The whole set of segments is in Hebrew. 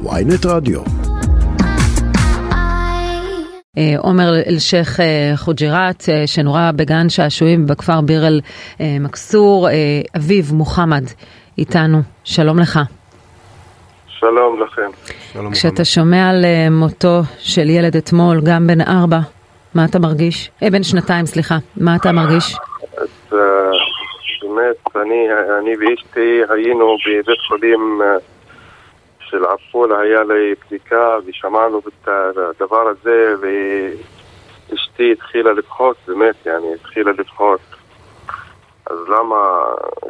ויינט רדיו. אה, עומר אל-שייח אה, חוג'יראת, אה, שנורה בגן שעשועים בכפר ביר אל-מכסור, אביו מוחמד איתנו, שלום לך. שלום לכם. שלום כשאתה שומע על מותו של ילד אתמול, גם בן ארבע, מה אתה מרגיש? אה, בן שנתיים, סליחה, מה אתה מרגיש? אז באמת, אני, אני ואשתי היינו בבית חולים של עפולה היה לי בדיקה ושמענו את הדבר הזה ואשתי התחילה לבכות, באמת, yani, התחילה לבכות. אז למה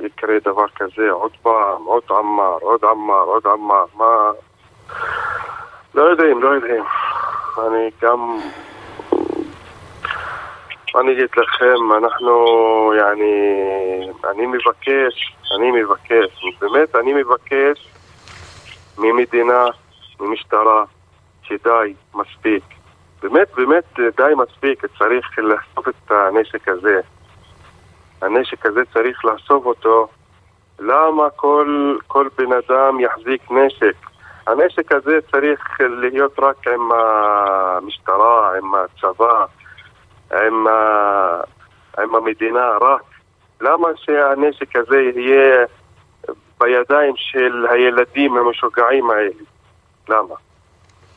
יקרה דבר כזה עוד פעם, עוד עמר, עוד עמר, עוד עמר, מה... לא יודעים, לא יודעים. אני גם... מה אני אגיד לכם, אנחנו, יעני, אני מבקש, אני מבקש, באמת אני מבקש ממדינה, ממשטרה, שדי, מספיק. באמת, באמת, די מספיק, צריך לאסוף את הנשק הזה. הנשק הזה צריך לאסוף אותו. למה כל, כל בן אדם יחזיק נשק? הנשק הזה צריך להיות רק עם המשטרה, עם הצבא, עם, עם המדינה, רק. למה שהנשק הזה יהיה בידיים של הילדים המשוגעים האלה. למה?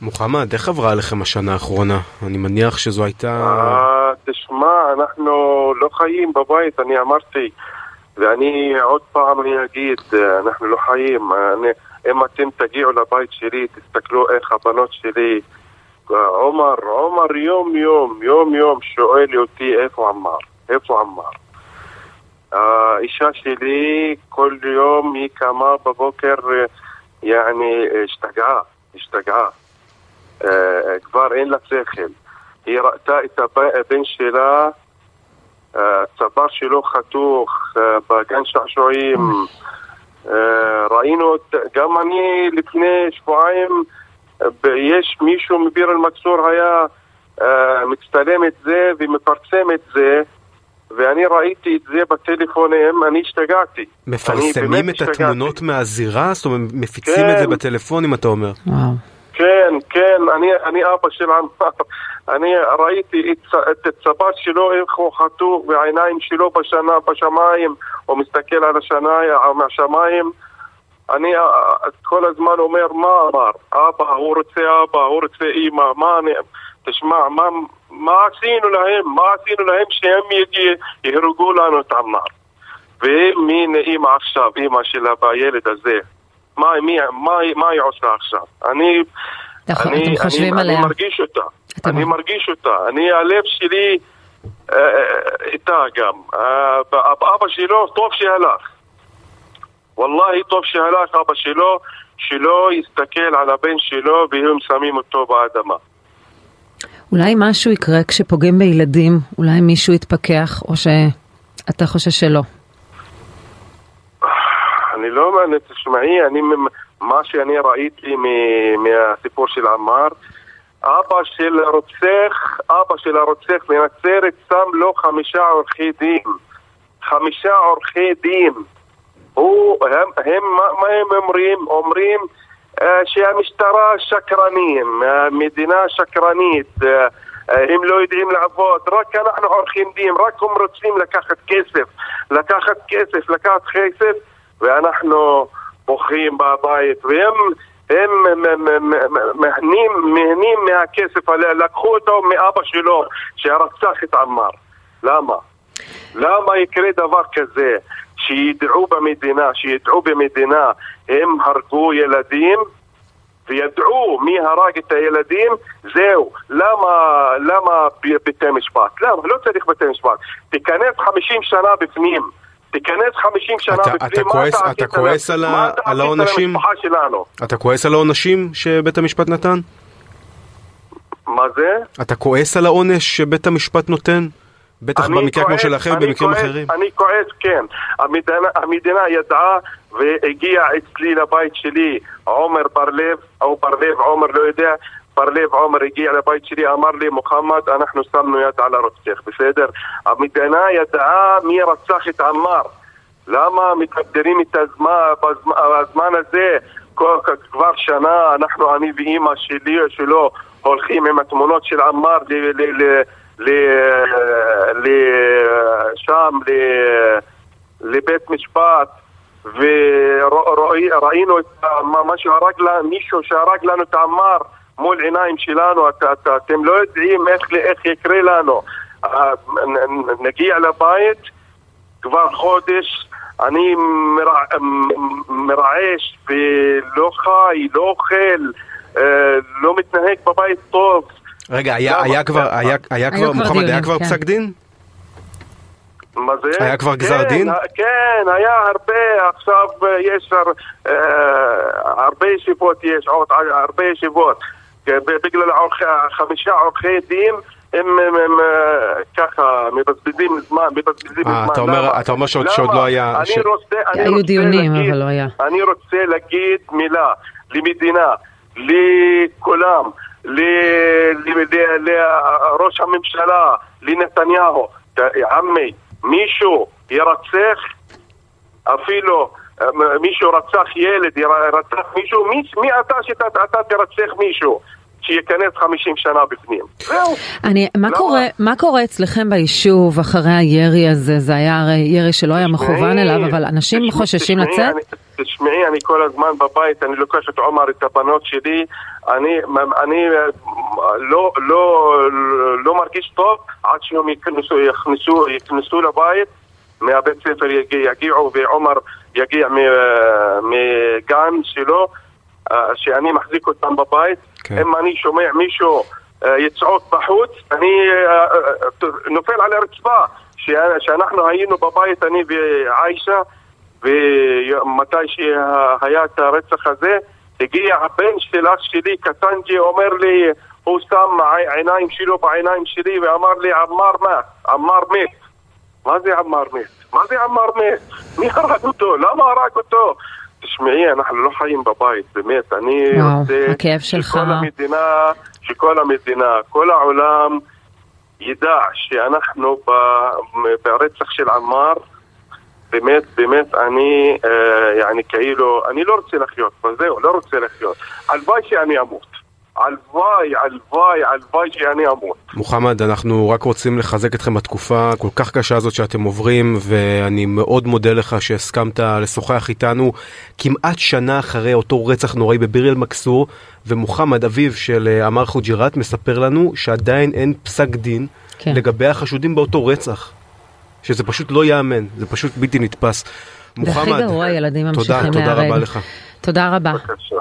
מוחמד, איך עברה עליכם השנה האחרונה? אני מניח שזו הייתה... אה, תשמע, אנחנו לא חיים בבית, אני אמרתי, ואני עוד פעם אני אגיד, אנחנו לא חיים. אני, אם אתם תגיעו לבית שלי, תסתכלו איך הבנות שלי... עומר, עומר יום יום, יום יום שואל אותי איפה עמר, איפה עמר. האישה שלי כל יום היא קמה בבוקר, יעני, השתגעה, השתגעה. כבר אין לה שכל. היא ראתה את הבן שלה, הצוואר שלו חתוך בגן שעשועים. ראינו, גם אני לפני שבועיים, יש מישהו מביר אל-מכסור היה מצטלם את זה ומפרסם את זה. ואני ראיתי את זה בטלפונים, אני השתגעתי. מפרסמים את השתגעתי. התמונות מהזירה? זאת אומרת, מפיצים כן. את זה בטלפונים, אתה אומר. וואו. כן, כן, אני, אני אבא של עמר. אני ראיתי את, את הצבא שלו, איך הוא חתוך, והעיניים שלו בשנה, בשמיים, הוא מסתכל על השניים, מהשמיים. אני כל הזמן אומר, מה אמר? אבא, הוא רוצה אבא, הוא רוצה אימא, מה אני... תשמע, מה, מה עשינו להם? מה עשינו להם שהם יהרגו לנו את עמר? ומי אימא עכשיו, אימא שלה בילד הזה? מה, מי, מה, מה היא עושה עכשיו? אני, נכון, אני, אתם חושבים אני, עליה. אני מרגיש אותה, אתם... אני מרגיש אותה, אני, הלב שלי אה, אה איתה גם. אה, אבא שלו, טוב שהלך. וואללה, טוב שהלך אבא שלו, שלא יסתכל על הבן שלו והם שמים אותו באדמה. אולי משהו יקרה כשפוגעים בילדים, אולי מישהו יתפכח, או שאתה חושב שלא? אני לא מאמין, תשמעי, אני, מה שאני ראיתי מהסיפור של עמאר, אבא של הרוצח, אבא של הרוצח מנצרת שם לו חמישה עורכי דין. חמישה עורכי דין. הוא, הם, הם, מה הם אומרים? אומרים שהמשטרה שקרנים, המדינה שקרנית, אה, הם לא יודעים לעבוד, רק אנחנו עורכים דין, רק הם רוצים לקחת כסף, לקחת כסף, לקחת כסף, ואנחנו בוכים בבית, והם הם מהנים, מהנים מהכסף, לקחו אותו מאבא שלו שרצח את עמר. למה? למה יקרה דבר כזה? שידעו במדינה, שידעו במדינה, הם הרגו ילדים וידעו מי הרג את הילדים, זהו. למה, למה בתי משפט? למה? לא צריך בתי משפט. תיכנס 50 שנה בפנים. תיכנס 50 שנה אתה, בפנים, אתה מה כועס, אתה אתה כועס על, על העונשים? אתה כועס על העונשים שבית המשפט נתן? מה זה? אתה כועס על העונש שבית המשפט נותן? בטח במקרה כמו שלכם ובמקרים אחרים. אני כועס, כן. המדינה, המדינה ידעה והגיע אצלי לבית שלי עומר בר-לב, או בר-לב, עומר לא יודע, בר-לב עומר הגיע לבית שלי, אמר לי, מוחמד, אנחנו שמנו יד על הרוצח, בסדר? המדינה ידעה מי רצח את עמר. למה מתגדרים את הזמן, בזמן, הזמן הזה כבר שנה אנחנו, אני ואימא שלי, שלו, הולכים עם התמונות של עמאר שם, לבית משפט וראינו מה שהרג לנו, מישהו שהרג לנו את עמאר מול עיניים שלנו, את, את, אתם לא יודעים איך, יקרה לנו. נגיע לבית, כבר חודש, אני מרע, מרעש ולא חי, לא אוכל, אה, לא מתנהג בבית טוב. רגע, היה, היה כבר, היה, היה כבר, מוחמד, היה כבר כן. פסק דין? מה זה? היה כבר גזר כן, דין? כן, היה הרבה, עכשיו אה, יש uh, הרבה ישיבות, יש עוד הרבה ישיבות. בגלל חמישה עורכי דין הם, הם, הם ככה מבזבזים זמן, מבזבזים זמן. אתה אומר, אתה אומר שעוד, שעוד לא היה... אני ש... רוצה, אני היו רוצה דיונים, להגיד, אבל לא היה. אני רוצה להגיד מילה למדינה, לכולם, לראש הממשלה, לנתניהו, עמי, מישהו ירצח, אפילו מישהו רצח ילד, רצח מישהו, מי, מי אתה שאתה תרצח מישהו? שייכנס 50 שנה בפנים. זהו. אני, מה, קורה, מה קורה אצלכם ביישוב אחרי הירי הזה? זה היה הרי ירי שלא היה מכוון אליו, אבל אנשים חוששים לצאת? תשמעי, אני כל הזמן בבית, אני לוקח את עומר, את הבנות שלי, אני, אני לא, לא, לא מרגיש טוב עד שהם יכנסו, יכנסו, יכנסו לבית, מהבית ספר יגיעו ועומר יגיע מגן שלו. אה, שאני מחזיק אותם בבית, כן. אם אני שומע מישהו אה, יצעוק בחוץ, אני אה, נופל על הרצפה. שאנחנו היינו בבית, אני ועיישה, ומתי שהיה את הרצח הזה, הגיע הבן של אח שלי, קטנג'י, אומר לי, הוא שם עיניים שלו בעיניים שלי ואמר לי, עמר מת, עמר מת. מה זה עמר מת? מה זה עמר מת? מי הרג אותו? למה הרג אותו? תשמעי, אנחנו לא חיים בבית, באמת. אני וואו, רוצה הכאב שלך. שכל המדינה, שכל המדינה, כל העולם ידע שאנחנו ברצח של עמאר, באמת, באמת, אני, אה, יעני, כאילו, אני לא רוצה לחיות, זהו, לא רוצה לחיות. הלוואי שאני אמות. הלוואי, הלוואי, הלוואי שאני אמות. מוחמד, אנחנו רק רוצים לחזק אתכם בתקופה הכל כך קשה הזאת שאתם עוברים, ואני מאוד מודה לך שהסכמת לשוחח איתנו כמעט שנה אחרי אותו רצח נוראי בביר אל-מכסור, ומוחמד, אביו של אה, עמר חוג'יראת, מספר לנו שעדיין אין פסק דין כן. לגבי החשודים באותו רצח. שזה פשוט לא ייאמן, זה פשוט בלתי נתפס. מוחמד, והכי גרוע, ילדים ממשיכים להיהרג. תודה, תודה רבה לך. תודה רבה. בבקשה.